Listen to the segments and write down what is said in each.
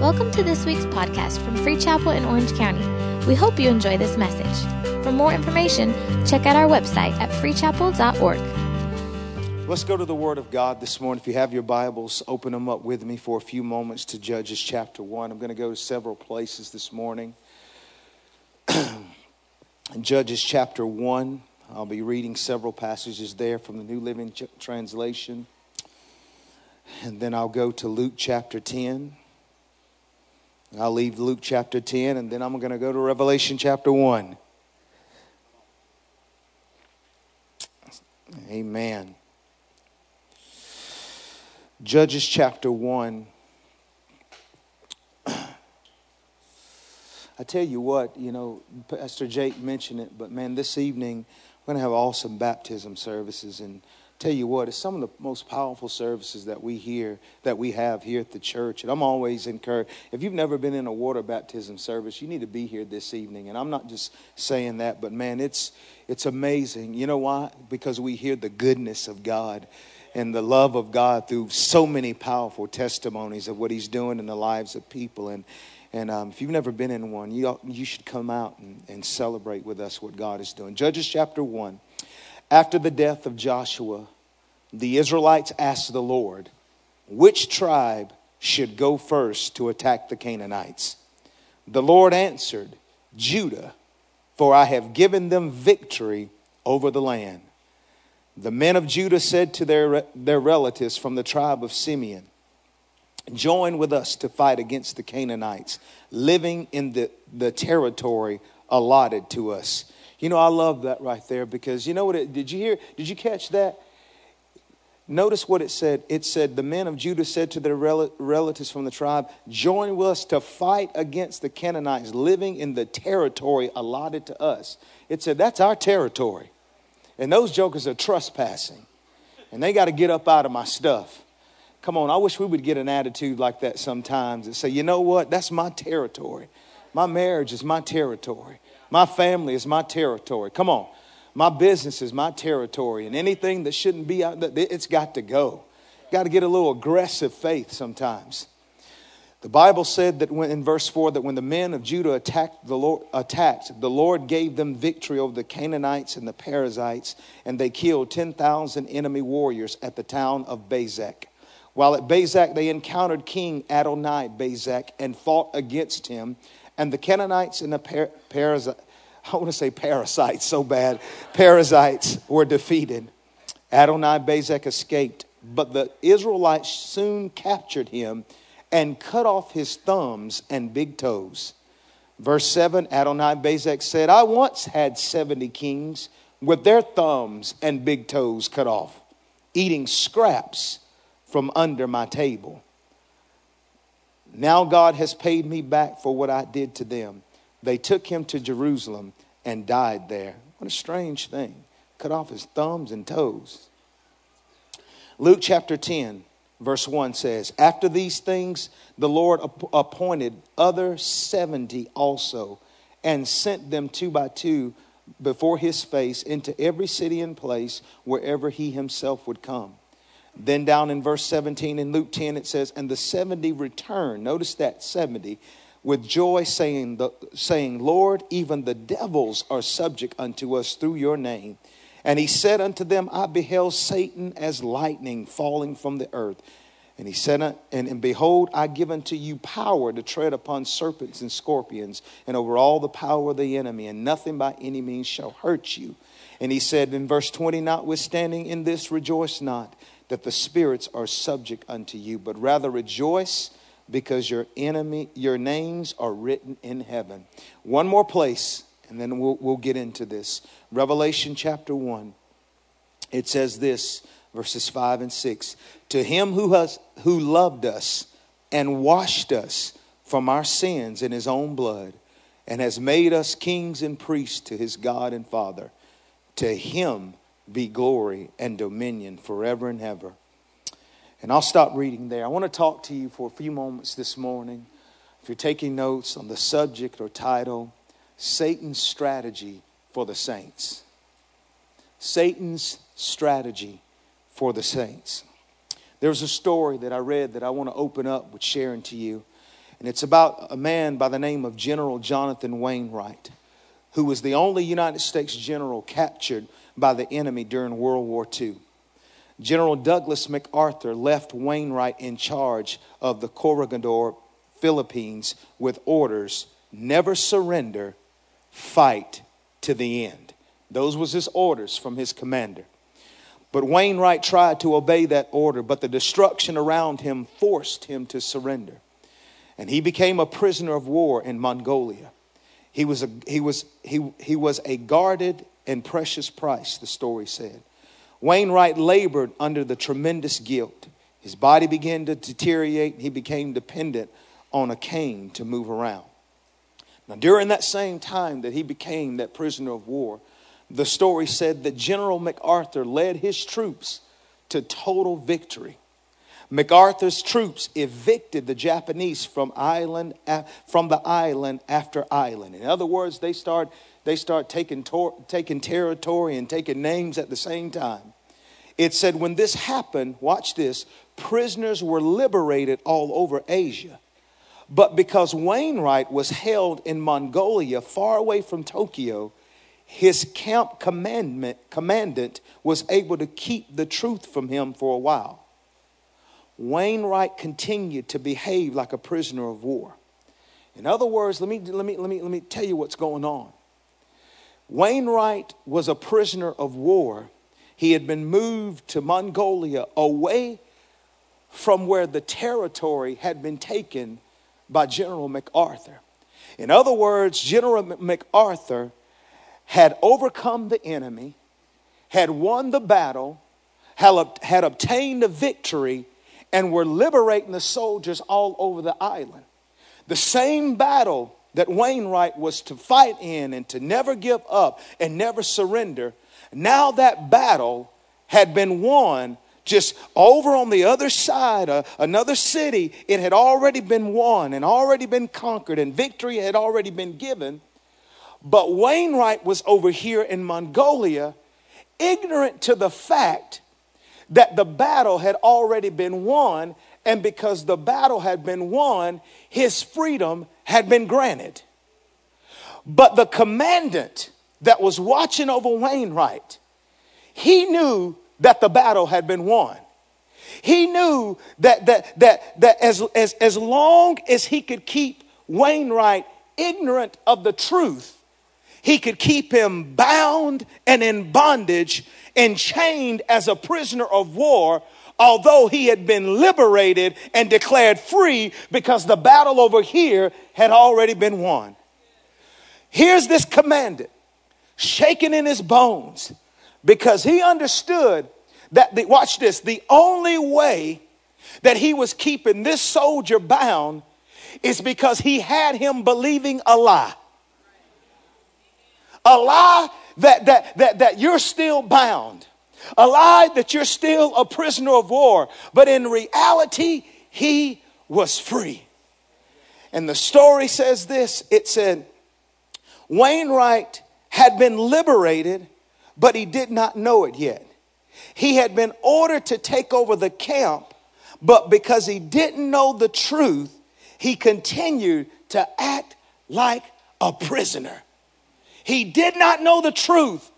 Welcome to this week's podcast from Free Chapel in Orange County. We hope you enjoy this message. For more information, check out our website at freechapel.org. Let's go to the Word of God this morning. If you have your Bibles, open them up with me for a few moments to Judges chapter 1. I'm going to go to several places this morning. In Judges chapter 1, I'll be reading several passages there from the New Living Translation. And then I'll go to Luke chapter 10. I'll leave Luke chapter 10, and then I'm going to go to Revelation chapter 1. Amen. Judges chapter 1. I tell you what, you know, Pastor Jake mentioned it, but man, this evening we're going to have awesome baptism services. And tell you what, it's some of the most powerful services that we hear, that we have here at the church. And I'm always encouraged. If you've never been in a water baptism service, you need to be here this evening. And I'm not just saying that, but man, it's it's amazing. You know why? Because we hear the goodness of God and the love of God through so many powerful testimonies of what He's doing in the lives of people. And and um, if you've never been in one, you, you should come out and, and celebrate with us what God is doing. Judges chapter 1. After the death of Joshua, the Israelites asked the Lord, which tribe should go first to attack the Canaanites? The Lord answered, Judah, for I have given them victory over the land. The men of Judah said to their, their relatives from the tribe of Simeon, Join with us to fight against the Canaanites living in the, the territory allotted to us. You know, I love that right there because you know what it, did you hear? Did you catch that? Notice what it said. It said, The men of Judah said to their rel- relatives from the tribe, Join with us to fight against the Canaanites living in the territory allotted to us. It said, That's our territory. And those jokers are trespassing. And they got to get up out of my stuff. Come on, I wish we would get an attitude like that sometimes and say, You know what? That's my territory. My marriage is my territory. My family is my territory. Come on. My business is my territory. And anything that shouldn't be out it's got to go. Got to get a little aggressive faith sometimes. The Bible said that when, in verse 4 that when the men of Judah attacked the, Lord, attacked, the Lord gave them victory over the Canaanites and the Perizzites, and they killed 10,000 enemy warriors at the town of Bezek. While at Bezek, they encountered King Adonai Bezek and fought against him. And the Canaanites and the per- Perizzites, I want to say parasites so bad, parasites were defeated. Adonai Bezek escaped, but the Israelites soon captured him and cut off his thumbs and big toes. Verse 7 Adonai Bezek said, I once had 70 kings with their thumbs and big toes cut off, eating scraps from under my table. Now God has paid me back for what I did to them. They took him to Jerusalem and died there. What a strange thing. Cut off his thumbs and toes. Luke chapter 10, verse 1 says, After these things, the Lord appointed other 70 also and sent them two by two before his face into every city and place wherever he himself would come. Then down in verse 17 in Luke 10, it says, And the 70 returned. Notice that 70 with joy, saying, the, saying, Lord, even the devils are subject unto us through your name. And he said unto them, I beheld Satan as lightning falling from the earth. And he said, and, and behold, I give unto you power to tread upon serpents and scorpions and over all the power of the enemy, and nothing by any means shall hurt you. And he said in verse 20, Notwithstanding in this rejoice not that the spirits are subject unto you, but rather rejoice because your enemy, your names are written in heaven. One more place, and then we'll, we'll get into this. Revelation chapter 1. It says this, verses 5 and 6. To him who has who loved us and washed us from our sins in his own blood, and has made us kings and priests to his God and Father. To him be glory and dominion forever and ever. And I'll stop reading there. I want to talk to you for a few moments this morning. If you're taking notes on the subject or title, Satan's strategy for the saints. Satan's strategy for the saints. There's a story that I read that I want to open up with sharing to you. And it's about a man by the name of General Jonathan Wainwright, who was the only United States general captured by the enemy during World War II. General Douglas MacArthur left Wainwright in charge of the Corregidor, Philippines, with orders never surrender, fight to the end. Those was his orders from his commander. But Wainwright tried to obey that order, but the destruction around him forced him to surrender. And he became a prisoner of war in Mongolia. He was a, he was, he, he was a guarded and precious price, the story said. Wainwright labored under the tremendous guilt. His body began to deteriorate, and he became dependent on a cane to move around. Now, during that same time that he became that prisoner of war, the story said that General MacArthur led his troops to total victory. MacArthur's troops evicted the Japanese from island from the island after island. In other words, they start they start taking tor- taking territory and taking names at the same time. It said when this happened, watch this, prisoners were liberated all over Asia. But because Wainwright was held in Mongolia, far away from Tokyo, his camp commandment, commandant was able to keep the truth from him for a while. Wainwright continued to behave like a prisoner of war. In other words, let me, let me, let me, let me tell you what's going on. Wainwright was a prisoner of war. He had been moved to Mongolia away from where the territory had been taken by General MacArthur. In other words, General MacArthur had overcome the enemy, had won the battle, had, obtained the victory, and were liberating the soldiers all over the island. The same battle that Wainwright was to fight in and to never give up and never surrender, now that battle had been won just over on the other side, uh, another city, it had already been won and already been conquered, and victory had already been given. But Wainwright was over here in Mongolia, ignorant to the fact that the battle had already been won, and because the battle had been won, his freedom had been granted. But the commandant that was watching over Wainwright, he knew that the battle had been won. He knew that, that, that, that as, as, as long as he could keep Wainwright ignorant of the truth, he could keep him bound and in bondage and chained as a prisoner of war, although he had been liberated and declared free because the battle over here had already been won. Here's this commandant shaking in his bones because he understood that, the, watch this, the only way that he was keeping this soldier bound is because he had him believing a lie a lie that, that, that, that you're still bound, a lie that you're still a prisoner of war. But in reality, he was free. And the story says this it said, Wainwright had been liberated, but he did not know it yet. He had been ordered to take over the camp, but because he didn't know the truth, he continued to act like a prisoner. He did not know the truth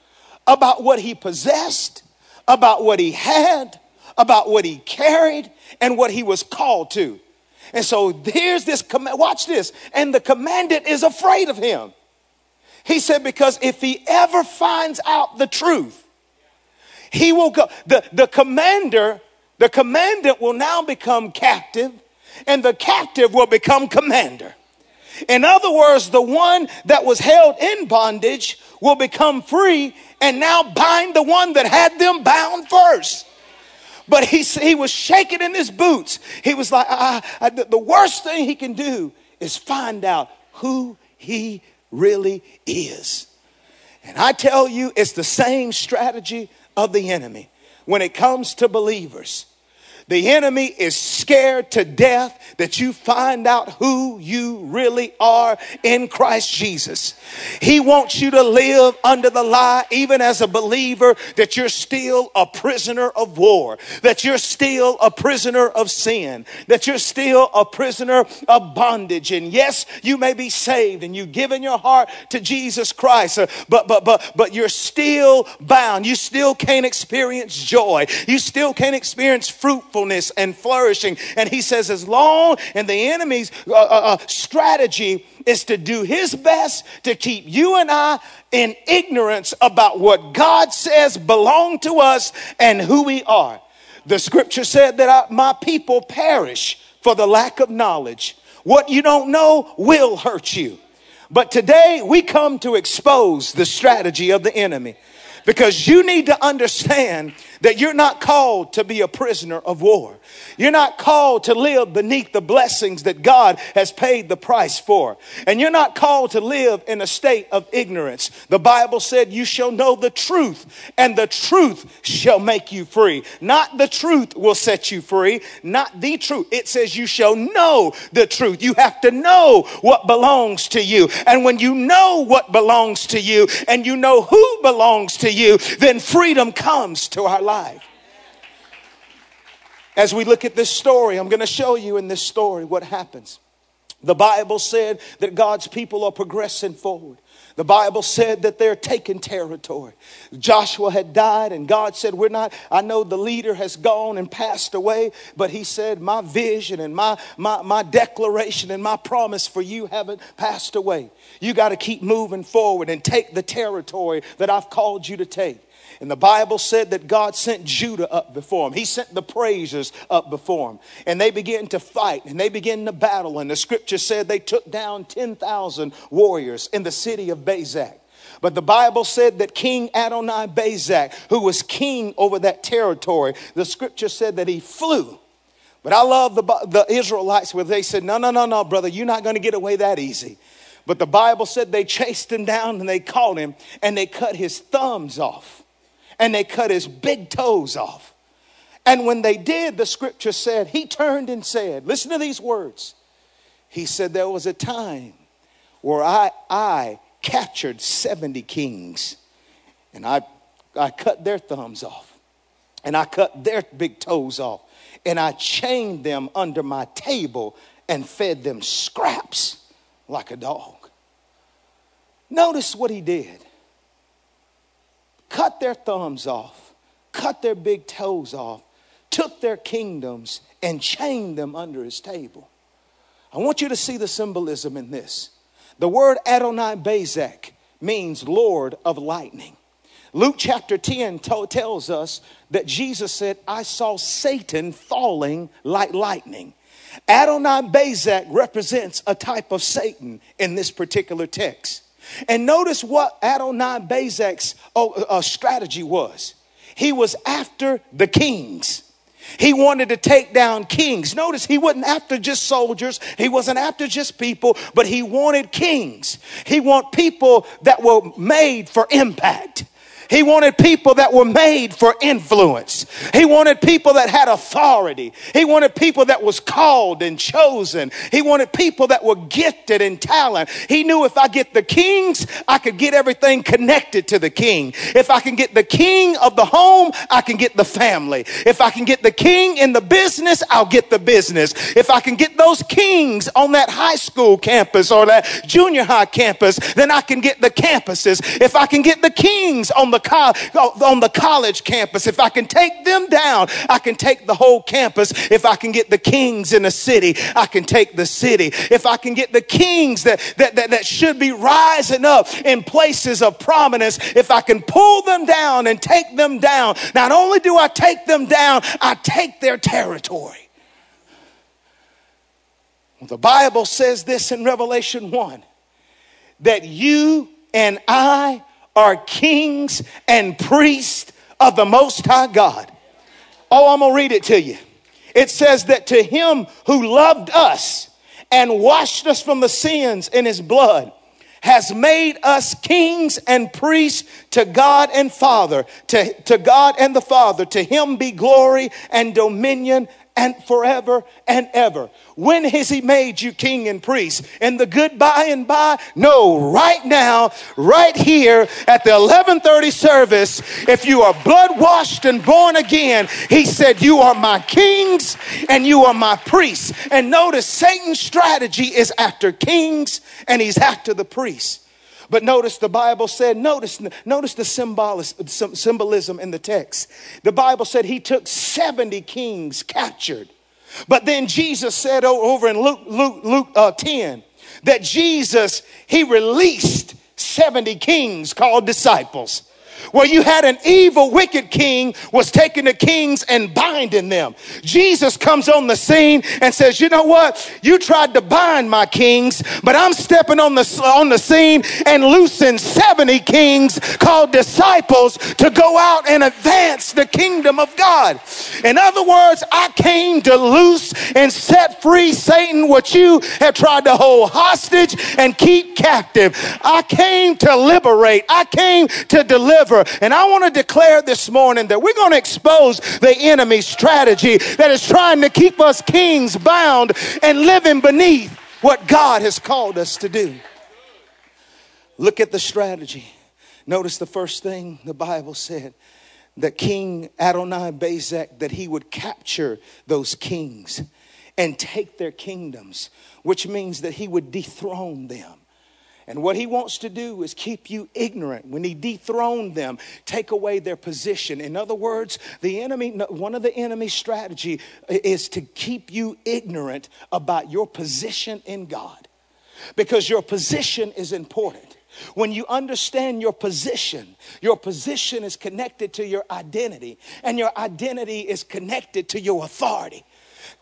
about what he possessed, about what he had, about what he carried, and what he was called to. And so here's this command. Watch this. And the commandant is afraid of him. He said, because if he ever finds out the truth, he will go. The, the commander, the commandant will now become captive, and the captive will become commander. In other words, the one that was held in bondage will become free and now bind the one that had them bound first. But he, he was shaking in his boots. He was like, I, I, the worst thing he can do is find out who he really is. And I tell you, it's the same strategy of the enemy when it comes to believers. The enemy is scared to death that you find out who you really are in Christ Jesus. He wants you to live under the lie, even as a believer, that you're still a prisoner of war, that you're still a prisoner of sin, that you're still a prisoner of bondage. And yes, you may be saved and you've given your heart to Jesus Christ, uh, but, but, but, but you're still bound. You still can't experience joy. You still can't experience fruitfulness and flourishing. And he says, as long and the enemy's uh, uh, uh, strategy is to do his best to keep you and I in ignorance about what God says belong to us and who we are. The scripture said that I, my people perish for the lack of knowledge. What you don't know will hurt you. But today we come to expose the strategy of the enemy because you need to understand that you're not called to be a prisoner of war. You're not called to live beneath the blessings that God has paid the price for. And you're not called to live in a state of ignorance. The Bible said, You shall know the truth, and the truth shall make you free. Not the truth will set you free, not the truth. It says, You shall know the truth. You have to know what belongs to you. And when you know what belongs to you and you know who belongs to you, then freedom comes to our life. As we look at this story, I'm going to show you in this story what happens. The Bible said that God's people are progressing forward. The Bible said that they're taking territory. Joshua had died, and God said, We're not, I know the leader has gone and passed away, but he said, My vision and my, my, my declaration and my promise for you haven't passed away. You got to keep moving forward and take the territory that I've called you to take. And the Bible said that God sent Judah up before him. He sent the praisers up before him. And they began to fight and they began to battle. And the scripture said they took down 10,000 warriors in the city of Bezek. But the Bible said that King Adonai Bezek, who was king over that territory, the scripture said that he flew. But I love the, the Israelites where they said, No, no, no, no, brother, you're not going to get away that easy. But the Bible said they chased him down and they caught him and they cut his thumbs off and they cut his big toes off. And when they did, the scripture said, he turned and said, Listen to these words. He said, There was a time where I, I captured 70 kings and I, I cut their thumbs off and I cut their big toes off and I chained them under my table and fed them scraps like a dog. Notice what he did cut their thumbs off, cut their big toes off, took their kingdoms, and chained them under his table. I want you to see the symbolism in this. The word Adonai Bezek means Lord of lightning. Luke chapter 10 to- tells us that Jesus said, I saw Satan falling like lightning. Adonai Bezek represents a type of Satan in this particular text. And notice what Adonai Bezek's oh, uh, strategy was. He was after the kings. He wanted to take down kings. Notice he wasn't after just soldiers. He wasn't after just people, but he wanted kings. He wanted people that were made for impact. He wanted people that were made for influence. He wanted people that had authority. He wanted people that was called and chosen. He wanted people that were gifted in talent. He knew if I get the kings, I could get everything connected to the king. If I can get the king of the home, I can get the family. If I can get the king in the business, I'll get the business. If I can get those kings on that high school campus or that junior high campus, then I can get the campuses. If I can get the kings on the co- on the college campus. If I can take them down, I can take the whole campus. If I can get the kings in the city, I can take the city. If I can get the kings that, that, that, that should be rising up in places of prominence, if I can pull them down and take them down, not only do I take them down, I take their territory. The Bible says this in Revelation 1 that you and I are kings and priests of the Most High God. Oh, I'm going to read it to you. It says that to him who loved us and washed us from the sins in his blood has made us kings and priests to God and Father, to, to God and the Father. To him be glory and dominion and forever and ever. When has he made you king and priest? In the good by and by? No, right now, right here at the 1130 service, if you are blood washed and born again, he said, you are my kings and you are my priests. And notice Satan's strategy is after kings and he's after the priests. But notice the Bible said, notice, notice the symbolism in the text. The Bible said he took 70 kings captured. But then Jesus said over in Luke, Luke, Luke uh, 10 that Jesus, he released 70 kings called disciples where you had an evil, wicked king was taking the kings and binding them. Jesus comes on the scene and says, you know what? You tried to bind my kings, but I'm stepping on the, on the scene and loosing 70 kings called disciples to go out and advance the kingdom of God. In other words, I came to loose and set free Satan, what you have tried to hold hostage and keep captive. I came to liberate. I came to deliver and I want to declare this morning that we're going to expose the enemy's strategy that is trying to keep us kings bound and living beneath what God has called us to do. Look at the strategy. Notice the first thing the Bible said that King Adonai Bezek that he would capture those kings and take their kingdoms, which means that he would dethrone them. And what he wants to do is keep you ignorant. When he dethroned them, take away their position. In other words, the enemy, one of the enemy's strategy is to keep you ignorant about your position in God. Because your position is important. When you understand your position, your position is connected to your identity, and your identity is connected to your authority.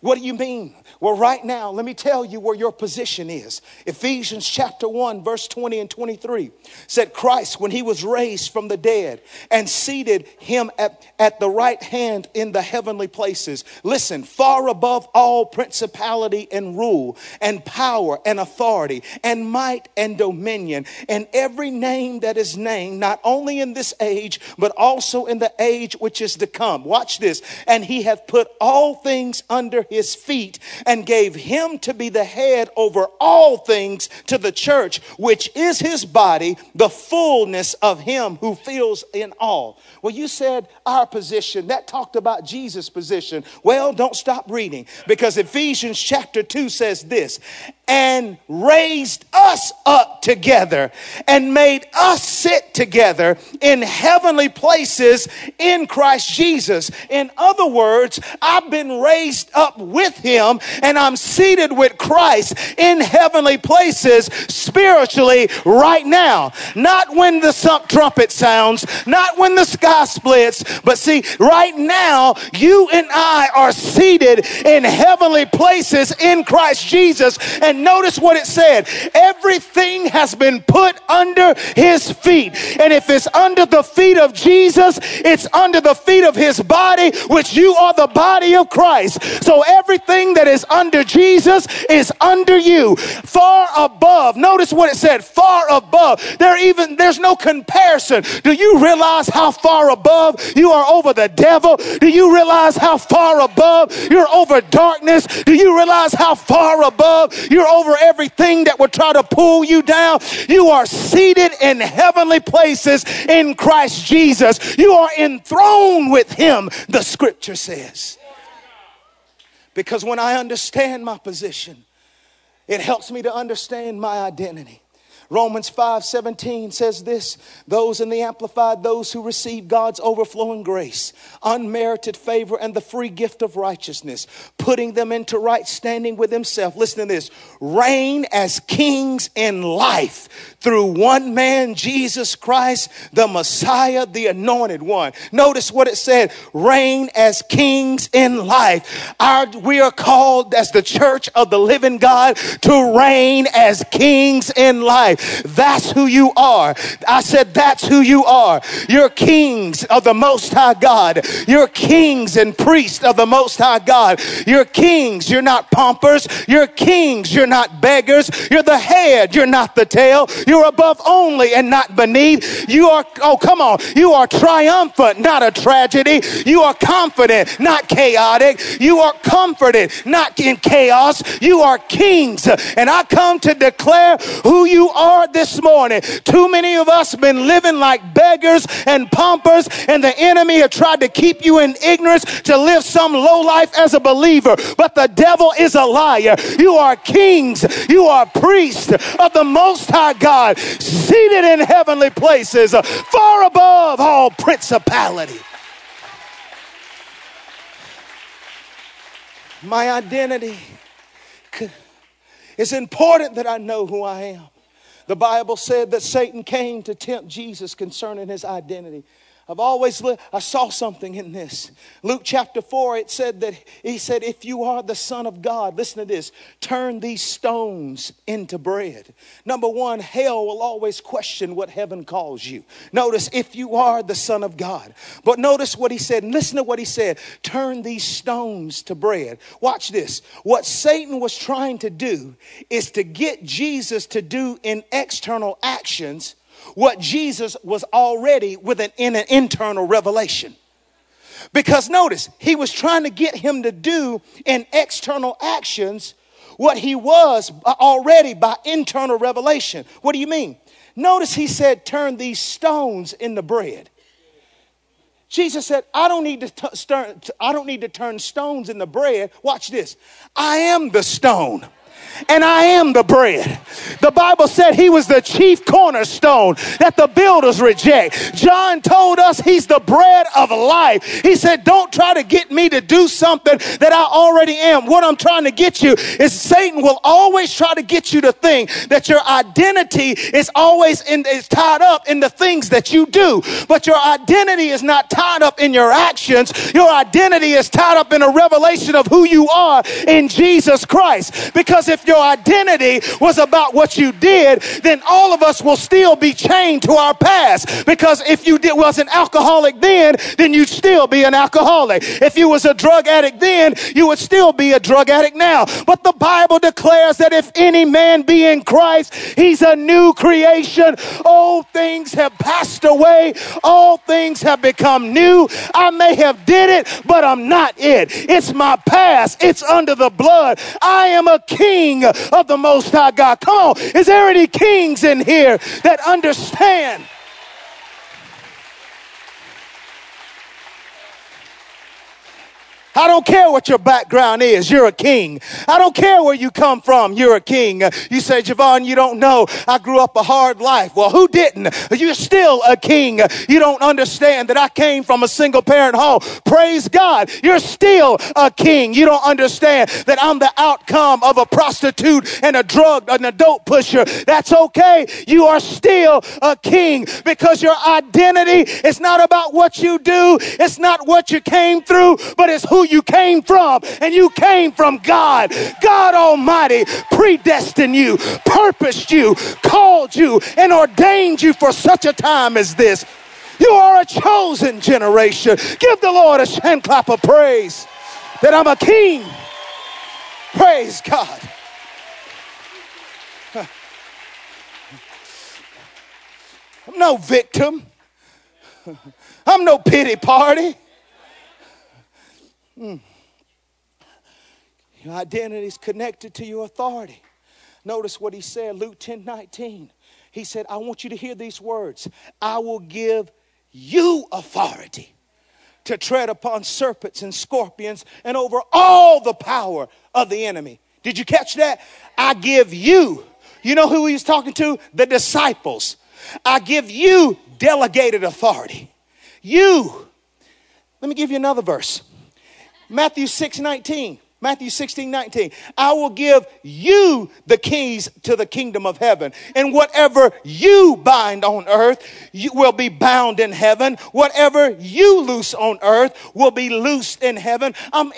What do you mean? Well, right now, let me tell you where your position is. Ephesians chapter 1, verse 20 and 23 said, Christ, when he was raised from the dead and seated him at, at the right hand in the heavenly places, listen, far above all principality and rule and power and authority and might and dominion and every name that is named, not only in this age, but also in the age which is to come. Watch this. And he hath put all things under his feet and gave him to be the head over all things to the church, which is his body, the fullness of him who fills in all. Well, you said our position. That talked about Jesus' position. Well, don't stop reading because Ephesians chapter 2 says this and raised us up together and made us sit together in heavenly places in Christ Jesus. In other words, I've been raised up with him and I'm seated with Christ in heavenly places spiritually right now. Not when the trumpet sounds, not when the sky splits, but see, right now, you and I are seated in heavenly places in Christ Jesus and notice what it said. Everything has been put under his feet. And if it's under the feet of Jesus, it's under the feet of his body, which you are the body of Christ. So everything that is under Jesus is under you. Far above. Notice what it said. Far above. There even, there's no comparison. Do you realize how far above you are over the devil? Do you realize how far above you're over darkness? Do you realize how far above you're over everything that would try to pull you down. You are seated in heavenly places in Christ Jesus. You are enthroned with Him, the scripture says. Because when I understand my position, it helps me to understand my identity. Romans 5 17 says this those in the Amplified, those who receive God's overflowing grace, unmerited favor, and the free gift of righteousness, putting them into right standing with Himself. Listen to this reign as kings in life through one man, Jesus Christ, the Messiah, the anointed one. Notice what it said reign as kings in life. Our, we are called as the church of the living God to reign as kings in life. That's who you are. I said, That's who you are. You're kings of the Most High God. You're kings and priests of the Most High God. You're kings. You're not pompers. You're kings. You're not beggars. You're the head. You're not the tail. You're above only and not beneath. You are, oh, come on. You are triumphant, not a tragedy. You are confident, not chaotic. You are comforted, not in chaos. You are kings. And I come to declare who you are this morning. Too many of us have been living like beggars and pompers, and the enemy have tried to keep you in ignorance to live some low life as a believer. But the devil is a liar. You are kings, you are priests of the Most High God, seated in heavenly places, far above all principality. My identity. It's important that I know who I am. The Bible said that Satan came to tempt Jesus concerning his identity. I've always li- I saw something in this. Luke chapter 4, it said that he said, If you are the Son of God, listen to this, turn these stones into bread. Number one, hell will always question what heaven calls you. Notice, if you are the Son of God. But notice what he said, listen to what he said turn these stones to bread. Watch this. What Satan was trying to do is to get Jesus to do in external actions what Jesus was already with an, in an internal revelation. Because notice, he was trying to get him to do in external actions what he was already by internal revelation. What do you mean? Notice he said, Turn these stones into bread. Jesus said, I don't need to t- stir, I don't need to turn stones into bread. Watch this. I am the stone and I am the bread. The Bible said he was the chief cornerstone that the builders reject. John told us he's the bread of life. He said, Don't try to get me to do something that I already am. What I'm trying to get you is Satan will always try to get you to think that your identity is always in, is tied up in the things that you do. But your identity is not tied up in your actions. Your identity is tied up in a revelation of who you are in Jesus Christ. Because if your identity was about what you did, then all of us will still be chained to our past. Because if you did, was an alcoholic then, then you'd still be an alcoholic. If you was a drug addict then, you would still be a drug addict now. But the Bible declares that if any man be in Christ, he's a new creation. Old things have passed away. All things have become new. I may have did it, but I'm not it. It's my past. It's under the blood. I am a king king of the Most High God. Come on, is there any kings in here that understand? I don't care what your background is. You're a king. I don't care where you come from. You're a king. You say, Javon, you don't know. I grew up a hard life. Well, who didn't? You're still a king. You don't understand that I came from a single parent home. Praise God. You're still a king. You don't understand that I'm the outcome of a prostitute and a drug and a dope pusher. That's okay. You are still a king because your identity is not about what you do. It's not what you came through, but it's who you came from, and you came from God. God Almighty predestined you, purposed you, called you, and ordained you for such a time as this. You are a chosen generation. Give the Lord a hand clap of praise that I'm a king. Praise God. I'm no victim. I'm no pity party. Mm. Your identity is connected to your authority. Notice what he said, Luke 10 19. He said, I want you to hear these words I will give you authority to tread upon serpents and scorpions and over all the power of the enemy. Did you catch that? I give you. You know who he was talking to? The disciples. I give you delegated authority. You. Let me give you another verse. Matthew 6 19. Matthew 16, 19. I will give you the keys to the kingdom of heaven. And whatever you bind on earth you will be bound in heaven. Whatever you loose on earth will be loosed in heaven. I'm,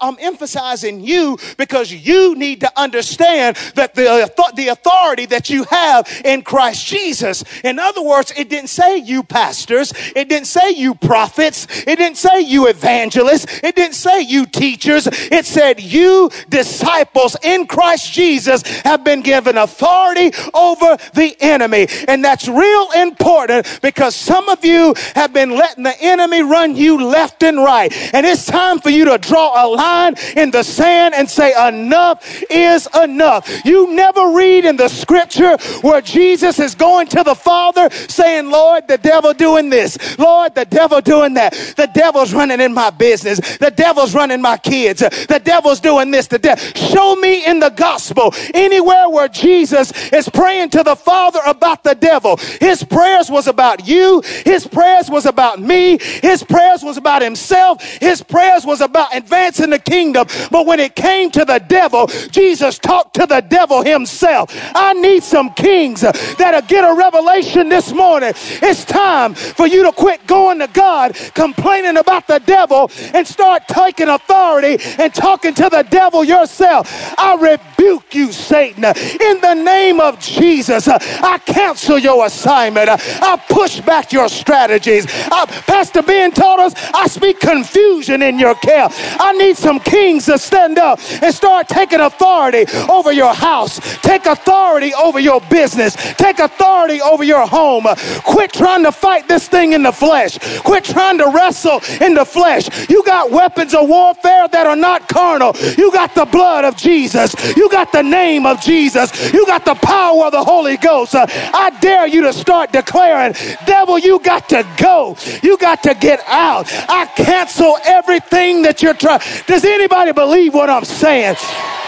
I'm emphasizing you because you need to understand that the, the authority that you have in Christ Jesus. In other words, it didn't say you pastors. It didn't say you prophets. It didn't say you evangelists. It didn't say you teachers. It said, You disciples in Christ Jesus have been given authority over the enemy. And that's real important because some of you have been letting the enemy run you left and right. And it's time for you to draw a line in the sand and say, Enough is enough. You never read in the scripture where Jesus is going to the Father saying, Lord, the devil doing this. Lord, the devil doing that. The devil's running in my business. The devil's running my kids. The devil's doing this to death. Show me in the gospel anywhere where Jesus is praying to the Father about the devil. His prayers was about you. His prayers was about me. His prayers was about himself. His prayers was about advancing the kingdom. But when it came to the devil, Jesus talked to the devil himself. I need some kings that'll get a revelation this morning. It's time for you to quit going to God complaining about the devil and start taking authority and talking talking to the devil yourself. I rebuke you, Satan. In the name of Jesus, I cancel your assignment. I push back your strategies. I, Pastor Ben taught us, I speak confusion in your camp. I need some kings to stand up and start taking authority over your house. Take authority over your business. Take authority over your home. Quit trying to fight this thing in the flesh. Quit trying to wrestle in the flesh. You got weapons of warfare that are not You got the blood of Jesus. You got the name of Jesus. You got the power of the Holy Ghost. Uh, I dare you to start declaring, devil, you got to go. You got to get out. I cancel everything that you're trying. Does anybody believe what I'm saying?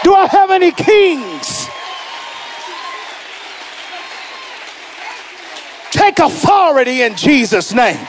Do I have any kings? Take authority in Jesus' name.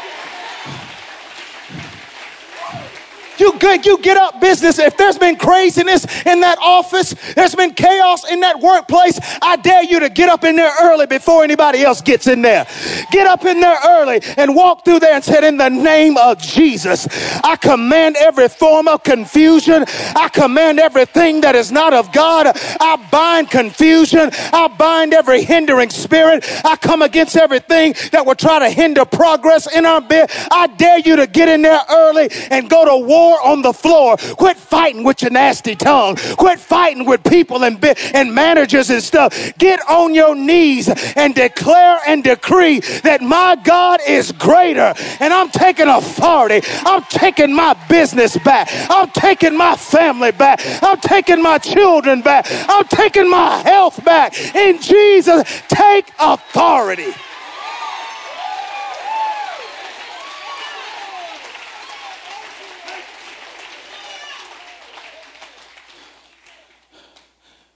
You good, you get up business. If there's been craziness in that office, there's been chaos in that workplace, I dare you to get up in there early before anybody else gets in there. Get up in there early and walk through there and say, In the name of Jesus, I command every form of confusion. I command everything that is not of God. I bind confusion. I bind every hindering spirit. I come against everything that will try to hinder progress in our bed. I dare you to get in there early and go to war on the floor. Quit fighting with your nasty tongue. Quit fighting with people and, and managers and stuff. Get on your knees and declare and decree that my God is greater and I'm taking authority. I'm taking my business back. I'm taking my family back. I'm taking my children back. I'm taking my health back. In Jesus, take authority.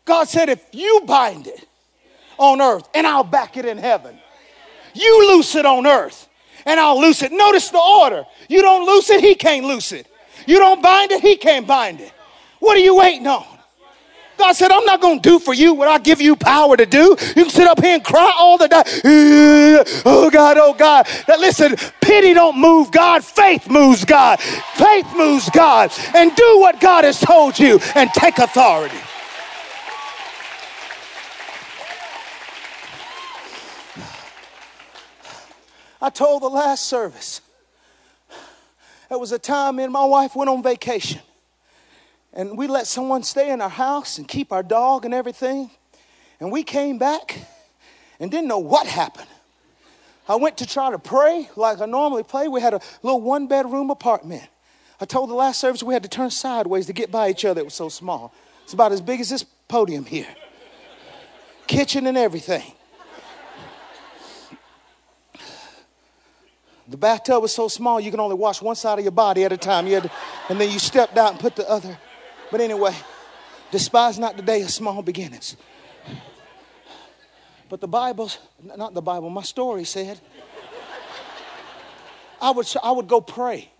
God said, if you bind it on earth, and I'll back it in heaven. You loose it on earth, and I'll loose it. Notice the order. You don't loose it, he can't loose it. You don't bind it, he can't bind it. What are you waiting on? God said, I'm not going to do for you what I give you power to do. You can sit up here and cry all the time. Oh God, oh God. Now listen, pity don't move God. Faith moves God. Faith moves God. And do what God has told you and take authority. I told the last service. It was a time me and my wife went on vacation. And we let someone stay in our house and keep our dog and everything. And we came back and didn't know what happened. I went to try to pray like I normally pray. We had a little one bedroom apartment. I told the last service we had to turn sideways to get by each other. It was so small. It's about as big as this podium here. Kitchen and everything. The bathtub was so small you can only wash one side of your body at a time. You to, and then you stepped out and put the other. But anyway, despise not the day of small beginnings. But the Bible, not the Bible, my story said, I would, I would go pray.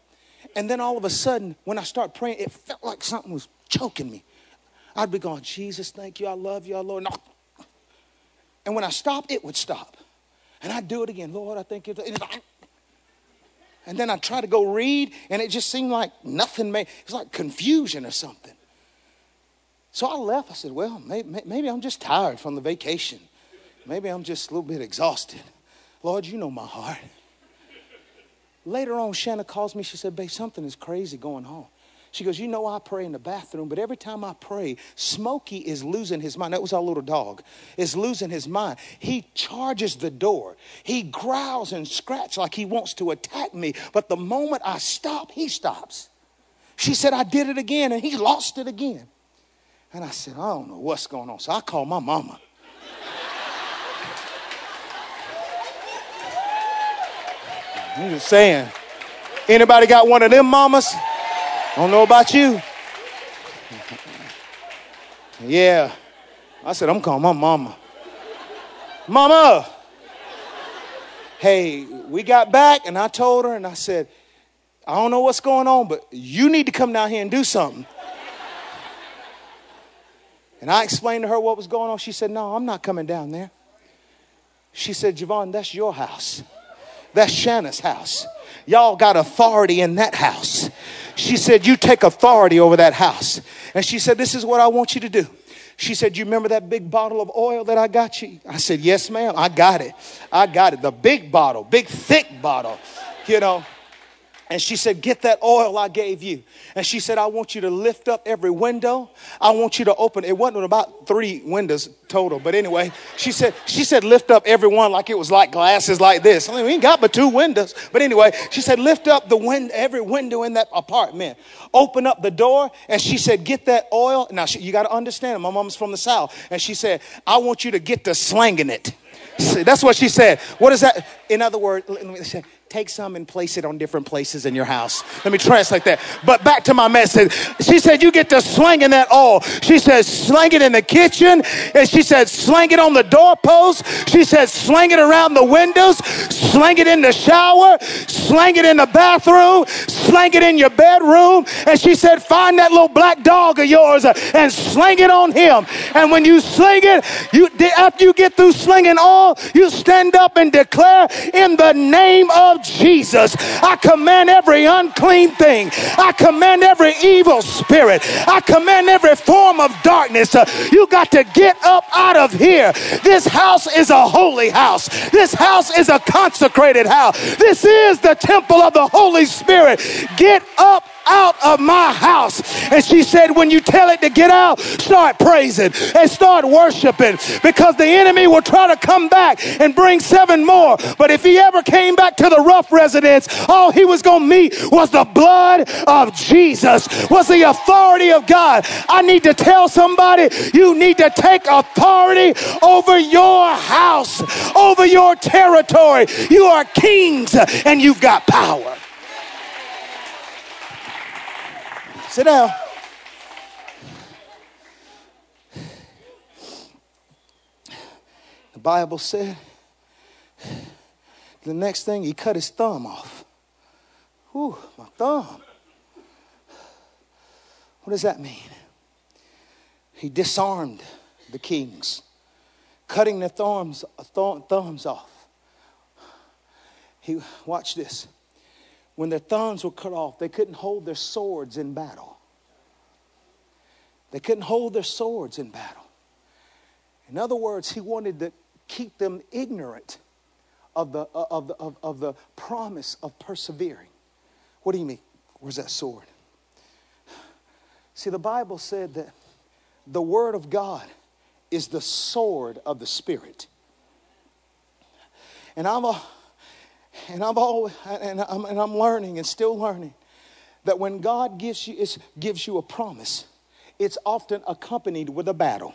And then all of a sudden, when I start praying, it felt like something was choking me. I'd be going, Jesus, thank you. I love you, Lord. And when I stopped, it would stop. And I'd do it again. Lord, I thank you. And then I'd try to go read, and it just seemed like nothing made, it was like confusion or something. So I left. I said, well, maybe, maybe I'm just tired from the vacation. Maybe I'm just a little bit exhausted. Lord, you know my heart. Later on, Shanna calls me. She said, babe, something is crazy going on. She goes, You know, I pray in the bathroom, but every time I pray, Smokey is losing his mind. That was our little dog, is losing his mind. He charges the door. He growls and scratches like he wants to attack me. But the moment I stop, he stops. She said, I did it again, and he lost it again. And I said, I don't know what's going on. So I called my mama. I'm just saying. Anybody got one of them mamas? I don't know about you. Yeah. I said, I'm calling my mama. Mama. Hey, we got back and I told her and I said, I don't know what's going on, but you need to come down here and do something. And I explained to her what was going on. She said, No, I'm not coming down there. She said, Javon, that's your house. That's Shanna's house. Y'all got authority in that house. She said, You take authority over that house. And she said, This is what I want you to do. She said, You remember that big bottle of oil that I got you? I said, Yes, ma'am. I got it. I got it. The big bottle, big, thick bottle, you know. And she said, Get that oil I gave you. And she said, I want you to lift up every window. I want you to open. It wasn't about three windows total, but anyway, she said, she said, lift up every one like it was like glasses like this. I mean, we ain't got but two windows. But anyway, she said, lift up the wind, every window in that apartment. Open up the door. And she said, get that oil. Now, she, you got to understand, my mom's from the South. And she said, I want you to get to slanging it. That's what she said. What is that? In other words, let me say, take some and place it on different places in your house. Let me translate that. But back to my message. She said, You get to slanging that oil. She said, Sling it in the kitchen. And she said, Sling it on the doorpost. She said, Sling it around the windows. Sling it in the shower. Sling it in the bathroom. Sling it in your bedroom. And she said, Find that little black dog of yours and sling it on him. And when you sling it, you, after you get through slinging all, you stand up and declare in the name of of Jesus, I command every unclean thing. I command every evil spirit. I command every form of darkness. Uh, you got to get up out of here. This house is a holy house. This house is a consecrated house. This is the temple of the Holy Spirit. Get up out of my house. And she said, when you tell it to get out, start praising and start worshiping because the enemy will try to come back and bring seven more. But if he ever came back to the rough residence, all he was going to meet was the blood of Jesus, was the authority of God. I need to tell somebody you need to take authority over your house, over your territory. You are kings and you've got power. Sit down. The Bible said the next thing he cut his thumb off. Whew, my thumb. What does that mean? He disarmed the kings, cutting their thumbs, thumbs off. He watch this when their thumbs were cut off, they couldn't hold their swords in battle. They couldn't hold their swords in battle. In other words, he wanted to keep them ignorant of the, uh, of the, of, of the promise of persevering. What do you mean? Where's that sword? See, the Bible said that the Word of God is the sword of the Spirit. And I'm a, and I'm always, and I'm, and I'm learning and still learning that when God gives you, gives you a promise, it's often accompanied with a battle.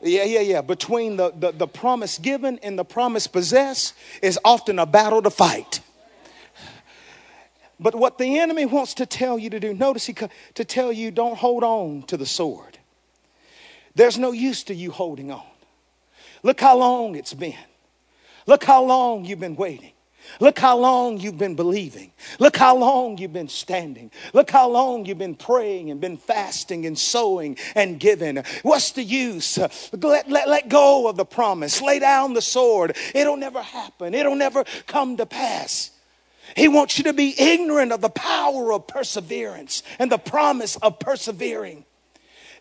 Yeah, yeah, yeah. Between the, the, the promise given and the promise possessed is often a battle to fight. But what the enemy wants to tell you to do, notice he to tell you don't hold on to the sword. There's no use to you holding on. Look how long it's been. Look how long you've been waiting. Look how long you've been believing. Look how long you've been standing. Look how long you've been praying and been fasting and sowing and giving. What's the use? Let, let, let go of the promise. Lay down the sword. It'll never happen, it'll never come to pass. He wants you to be ignorant of the power of perseverance and the promise of persevering.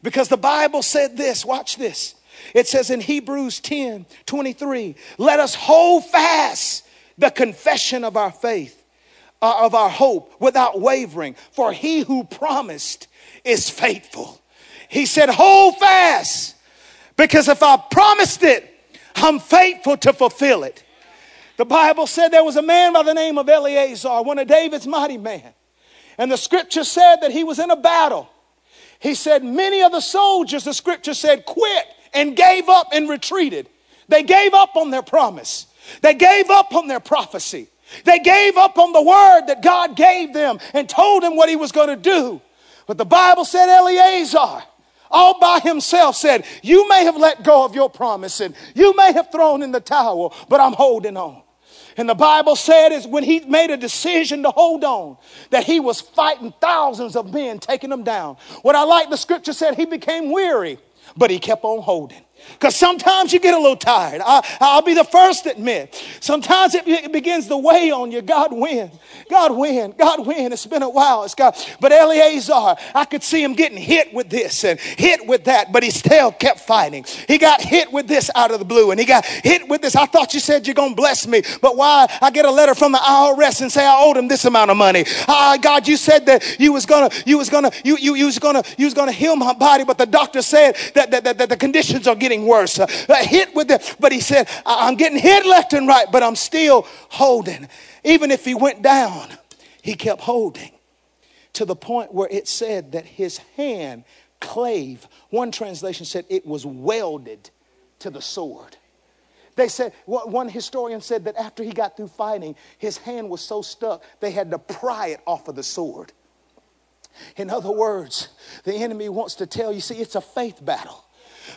Because the Bible said this, watch this. It says in Hebrews 10 23, let us hold fast the confession of our faith, uh, of our hope, without wavering. For he who promised is faithful. He said, Hold fast, because if I promised it, I'm faithful to fulfill it. The Bible said there was a man by the name of Eleazar, one of David's mighty men. And the scripture said that he was in a battle. He said, Many of the soldiers, the scripture said, quit and gave up and retreated. They gave up on their promise. They gave up on their prophecy. They gave up on the word that God gave them and told them what he was going to do. But the Bible said Eleazar, all by himself, said, You may have let go of your promise and you may have thrown in the towel, but I'm holding on. And the Bible said is when he made a decision to hold on, that he was fighting thousands of men, taking them down. What I like, the scripture said he became weary, but he kept on holding. Because sometimes you get a little tired. I, will be the first to admit. Sometimes it, it, begins to weigh on you. God, win, God, win, God, win. It's been a while. It's got, but Eleazar, I could see him getting hit with this and hit with that, but he still kept fighting. He got hit with this out of the blue and he got hit with this. I thought you said you're going to bless me, but why? I get a letter from the IRS and say I owed him this amount of money. Uh, God, you said that you was gonna, you was gonna, you, you, you was gonna, you was gonna heal my body, but the doctor said that, that, that, that the conditions are getting getting worse. Uh, hit with it. But he said, I'm getting hit left and right, but I'm still holding. Even if he went down, he kept holding to the point where it said that his hand clave. One translation said it was welded to the sword. They said, one historian said that after he got through fighting, his hand was so stuck, they had to pry it off of the sword. In other words, the enemy wants to tell you see, it's a faith battle.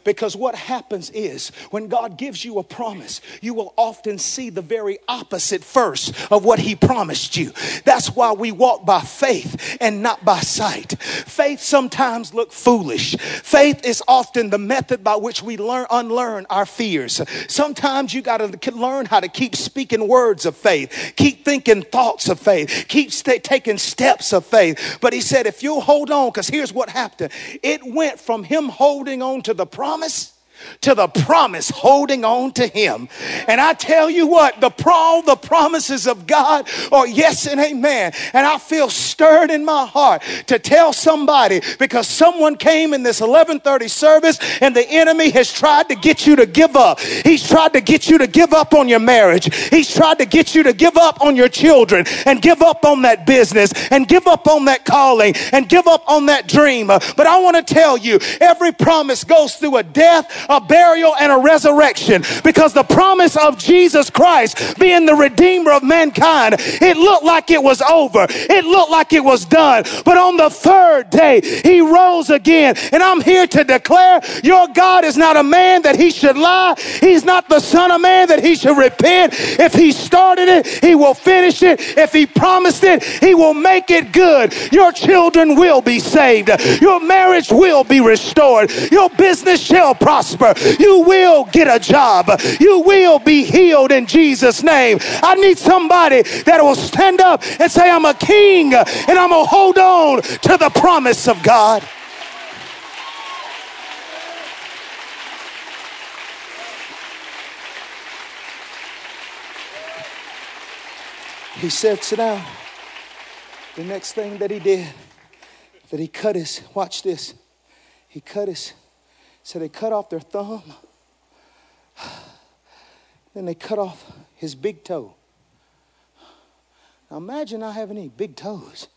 Because what happens is when God gives you a promise, you will often see the very opposite first of what He promised you. That's why we walk by faith and not by sight. Faith sometimes look foolish. Faith is often the method by which we learn unlearn our fears. Sometimes you got to learn how to keep speaking words of faith, keep thinking thoughts of faith, keep st- taking steps of faith. But He said, if you'll hold on, because here's what happened. It went from Him holding on to the promise promise? To the promise, holding on to Him. And I tell you what, the all the promises of God are yes and amen. And I feel stirred in my heart to tell somebody because someone came in this 1130 service and the enemy has tried to get you to give up. He's tried to get you to give up on your marriage. He's tried to get you to give up on your children and give up on that business and give up on that calling and give up on that dream. But I want to tell you, every promise goes through a death, a burial, and a resurrection because the promise of Jesus Christ being the Redeemer of mankind, it looked like it was over. It looked like it was done. But on the third day, he rose again. And I'm here to declare your God is not a man that he should lie. He's not the son of man that he should repent. If he started it, he will finish it. If he promised it, he will make it good. Your children will be saved. Your marriage will be restored. Your business shall prosper You will get a job. You will be healed in Jesus' name. I need somebody that will stand up and say, I'm a king and I'm going to hold on to the promise of God. He said, Sit down. The next thing that he did, that he cut his, watch this, he cut his so they cut off their thumb. Then they cut off his big toe. Now imagine not having any big toes.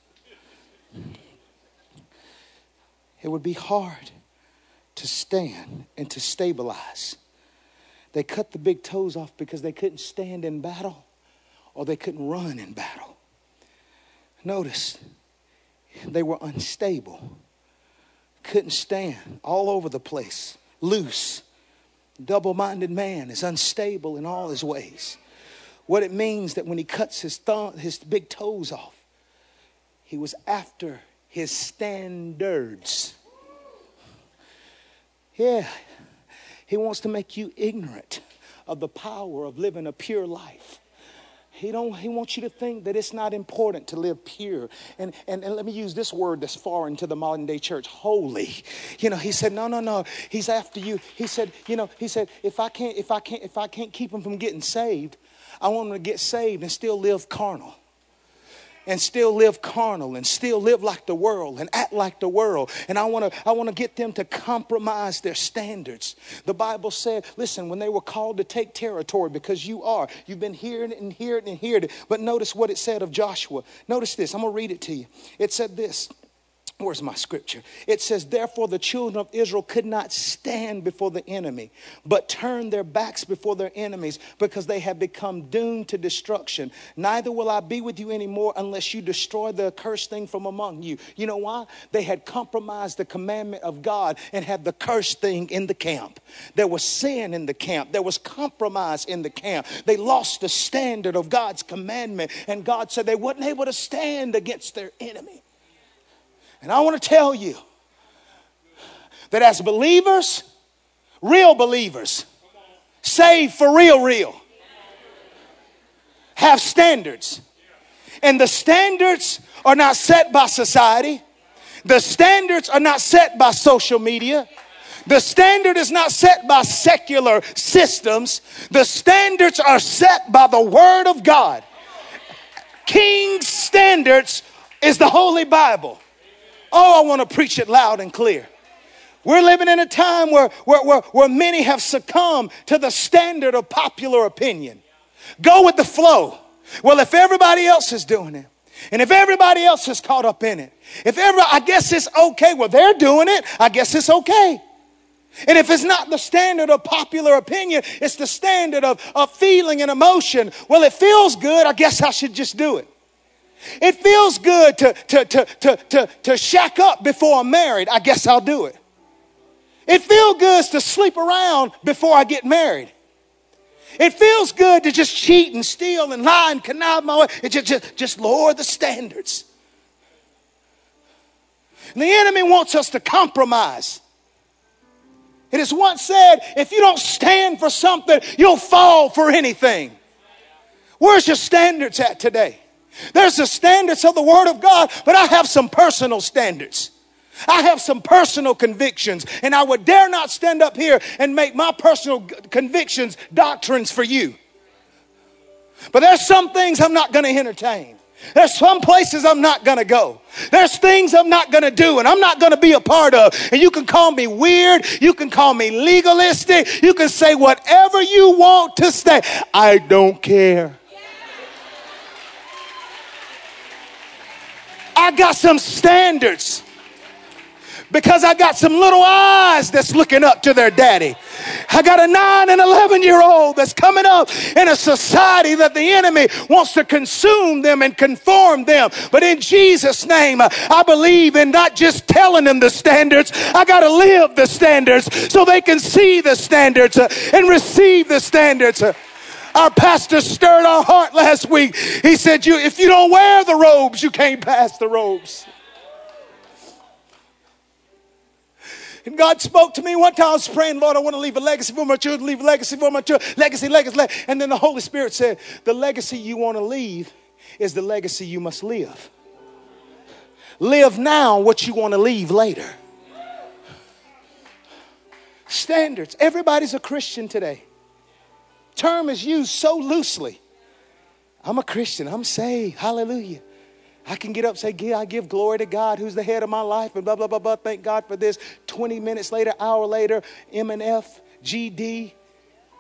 It would be hard to stand and to stabilize. They cut the big toes off because they couldn't stand in battle or they couldn't run in battle. Notice, they were unstable couldn't stand, all over the place, loose. Double minded man is unstable in all his ways. what it means that when he cuts his thumb, his big toes off, he was after his standards. Yeah, he wants to make you ignorant of the power of living a pure life. He, don't, he wants you to think that it's not important to live pure. And, and, and let me use this word that's foreign to the modern day church holy. You know, he said, no, no, no. He's after you. He said, you know, he said, if I can't, if I can't, if I can't keep him from getting saved, I want him to get saved and still live carnal and still live carnal and still live like the world and act like the world. And I want to I want to get them to compromise their standards. The Bible said, listen, when they were called to take territory because you are, you've been hearing it and hearing it and hearing it. But notice what it said of Joshua. Notice this. I'm going to read it to you. It said this. Where's my scripture? It says, Therefore, the children of Israel could not stand before the enemy, but turned their backs before their enemies because they had become doomed to destruction. Neither will I be with you anymore unless you destroy the accursed thing from among you. You know why? They had compromised the commandment of God and had the cursed thing in the camp. There was sin in the camp, there was compromise in the camp. They lost the standard of God's commandment, and God said they weren't able to stand against their enemy. And I want to tell you that as believers, real believers, saved for real, real, have standards. And the standards are not set by society, the standards are not set by social media. The standard is not set by secular systems. The standards are set by the Word of God. King's standards is the Holy Bible. Oh, I want to preach it loud and clear. We're living in a time where, where, where, where many have succumbed to the standard of popular opinion. Go with the flow. Well, if everybody else is doing it, and if everybody else is caught up in it, if ever I guess it's okay. Well, they're doing it. I guess it's okay. And if it's not the standard of popular opinion, it's the standard of, of feeling and emotion. Well, it feels good. I guess I should just do it. It feels good to, to, to, to, to, to shack up before I'm married. I guess I'll do it. It feels good to sleep around before I get married. It feels good to just cheat and steal and lie and connive my way. It just, just, just lower the standards. And the enemy wants us to compromise. It is once said if you don't stand for something, you'll fall for anything. Where's your standards at today? There's the standards of the Word of God, but I have some personal standards. I have some personal convictions, and I would dare not stand up here and make my personal convictions doctrines for you. But there's some things I'm not going to entertain. There's some places I'm not going to go. There's things I'm not going to do and I'm not going to be a part of. And you can call me weird. You can call me legalistic. You can say whatever you want to say. I don't care. I got some standards because I got some little eyes that's looking up to their daddy. I got a nine and 11 year old that's coming up in a society that the enemy wants to consume them and conform them. But in Jesus' name, I believe in not just telling them the standards, I got to live the standards so they can see the standards and receive the standards. Our pastor stirred our heart last week. He said, you, If you don't wear the robes, you can't pass the robes. And God spoke to me one time. I was praying, Lord, I want to leave a legacy for my children, leave a legacy for my children, legacy, legacy, legacy. And then the Holy Spirit said, The legacy you want to leave is the legacy you must live. Live now what you want to leave later. Standards. Everybody's a Christian today term is used so loosely. I'm a Christian. I'm saved. Hallelujah. I can get up say, I give glory to God who's the head of my life and blah, blah, blah, blah. Thank God for this. 20 minutes later, hour later, M and F, GD,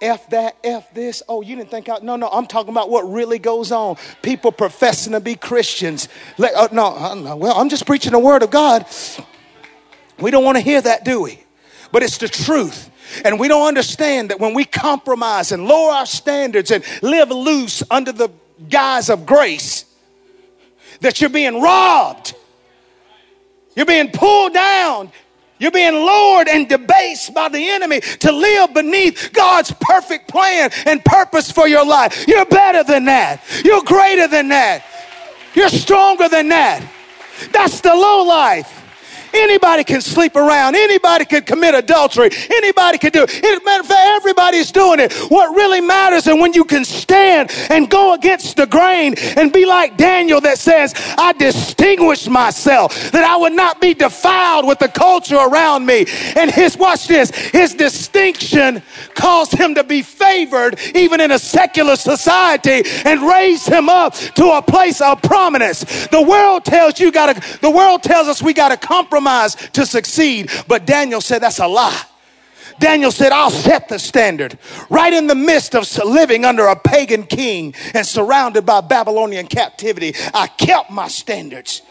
F that, F this. Oh, you didn't think out. no, no, I'm talking about what really goes on. People professing to be Christians. Let, uh, no, uh, well, I'm just preaching the word of God. We don't want to hear that, do we? But it's the truth. And we don't understand that when we compromise and lower our standards and live loose under the guise of grace, that you're being robbed. You're being pulled down You're being lowered and debased by the enemy to live beneath God's perfect plan and purpose for your life. You're better than that. You're greater than that. You're stronger than that. That's the low life. Anybody can sleep around. Anybody can commit adultery. Anybody can do it. Matter of fact, everybody's doing it. What really matters is when you can stand and go against the grain and be like Daniel that says, I distinguish myself, that I would not be defiled with the culture around me. And his, watch this, his distinction caused him to be favored even in a secular society and raised him up to a place of prominence. The world tells you gotta, the world tells us we gotta compromise compromise to succeed. But Daniel said, That's a lie. Daniel said, I'll set the standard. Right in the midst of living under a pagan king and surrounded by Babylonian captivity, I kept my standards.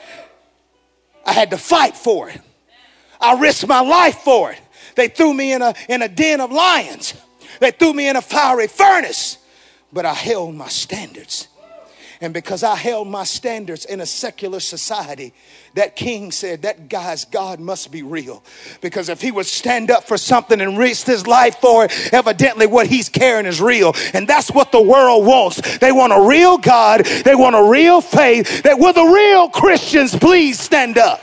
I had to fight for it. I risked my life for it. They threw me in a, in a den of lions. They threw me in a fiery furnace. But I held my standards. And because I held my standards in a secular society, that king said, That guy's God must be real. Because if he would stand up for something and risk his life for it, evidently what he's carrying is real. And that's what the world wants. They want a real God, they want a real faith. That will the real Christians please stand up?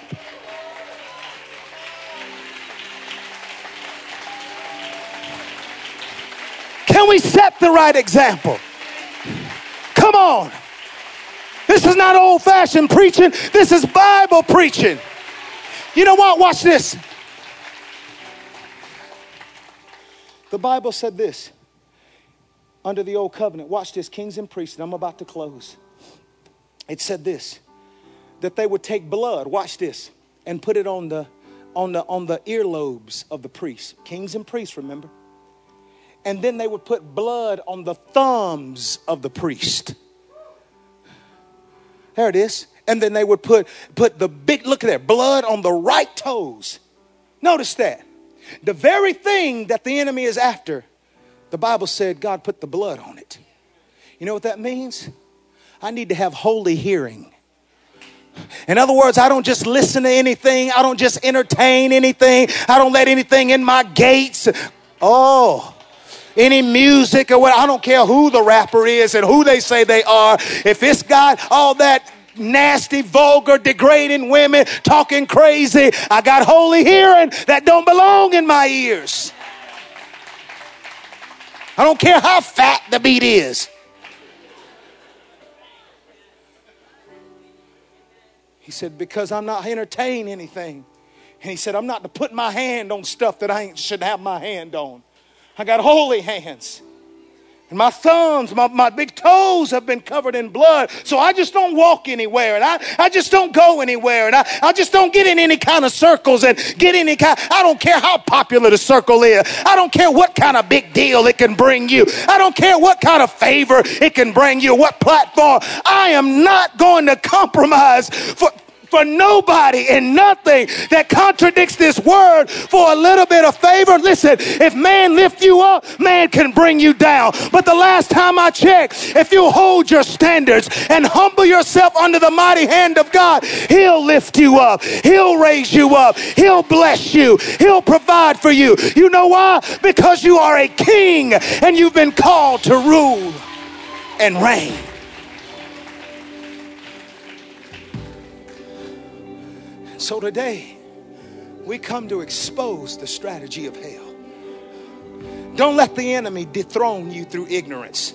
Can we set the right example? Come on. This is not old fashioned preaching, this is Bible preaching. You know what? Watch this. The Bible said this under the old covenant. Watch this, kings and priests, and I'm about to close. It said this that they would take blood, watch this, and put it on the on the on the earlobes of the priests. Kings and priests, remember? And then they would put blood on the thumbs of the priest. There it is. And then they would put, put the big, look at that, blood on the right toes. Notice that. The very thing that the enemy is after, the Bible said God put the blood on it. You know what that means? I need to have holy hearing. In other words, I don't just listen to anything, I don't just entertain anything, I don't let anything in my gates. Oh, any music or what. I don't care who the rapper is and who they say they are. If it's got all that nasty, vulgar, degrading women talking crazy, I got holy hearing that don't belong in my ears. I don't care how fat the beat is. He said, Because I'm not entertaining anything. And he said, I'm not to put my hand on stuff that I should have my hand on. I got holy hands. And my thumbs, my, my big toes have been covered in blood. So I just don't walk anywhere. And I, I just don't go anywhere. And I, I just don't get in any kind of circles and get any kind. I don't care how popular the circle is. I don't care what kind of big deal it can bring you. I don't care what kind of favor it can bring you, what platform. I am not going to compromise for, for nobody and nothing that contradicts this word for a little bit of favor. Listen, if man lift you up, man can bring you down. But the last time I checked, if you hold your standards and humble yourself under the mighty hand of God, he'll lift you up. He'll raise you up. He'll bless you. He'll provide for you. You know why? Because you are a king and you've been called to rule and reign. So today, we come to expose the strategy of hell. Don't let the enemy dethrone you through ignorance.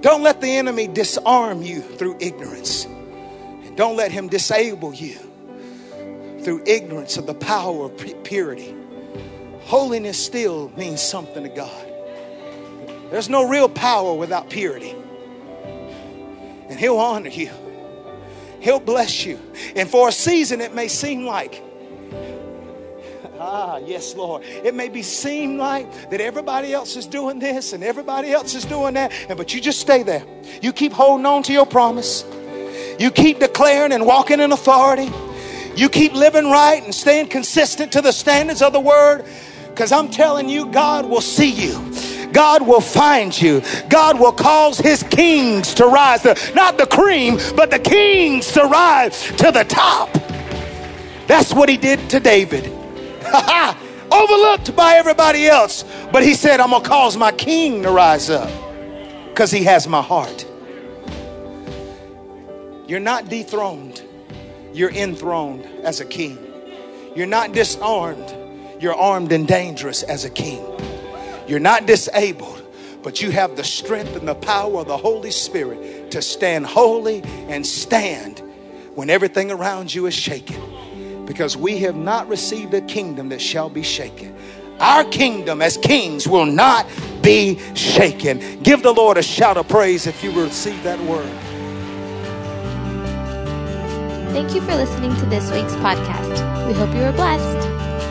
Don't let the enemy disarm you through ignorance. And don't let him disable you through ignorance of the power of purity. Holiness still means something to God. There's no real power without purity. And he'll honor you. He'll bless you. And for a season, it may seem like, ah, yes, Lord. It may be seem like that everybody else is doing this and everybody else is doing that, and but you just stay there. You keep holding on to your promise. You keep declaring and walking in authority. You keep living right and staying consistent to the standards of the word. Because I'm telling you, God will see you. God will find you. God will cause his kings to rise. Not the cream, but the kings to rise to the top. That's what he did to David. overlooked by everybody else. But he said, I'm going to cause my king to rise up because he has my heart. You're not dethroned, you're enthroned as a king. You're not disarmed, you're armed and dangerous as a king. You're not disabled, but you have the strength and the power of the Holy Spirit to stand holy and stand when everything around you is shaken because we have not received a kingdom that shall be shaken. Our kingdom as kings will not be shaken. Give the Lord a shout of praise if you receive that word. Thank you for listening to this week's podcast. We hope you are blessed.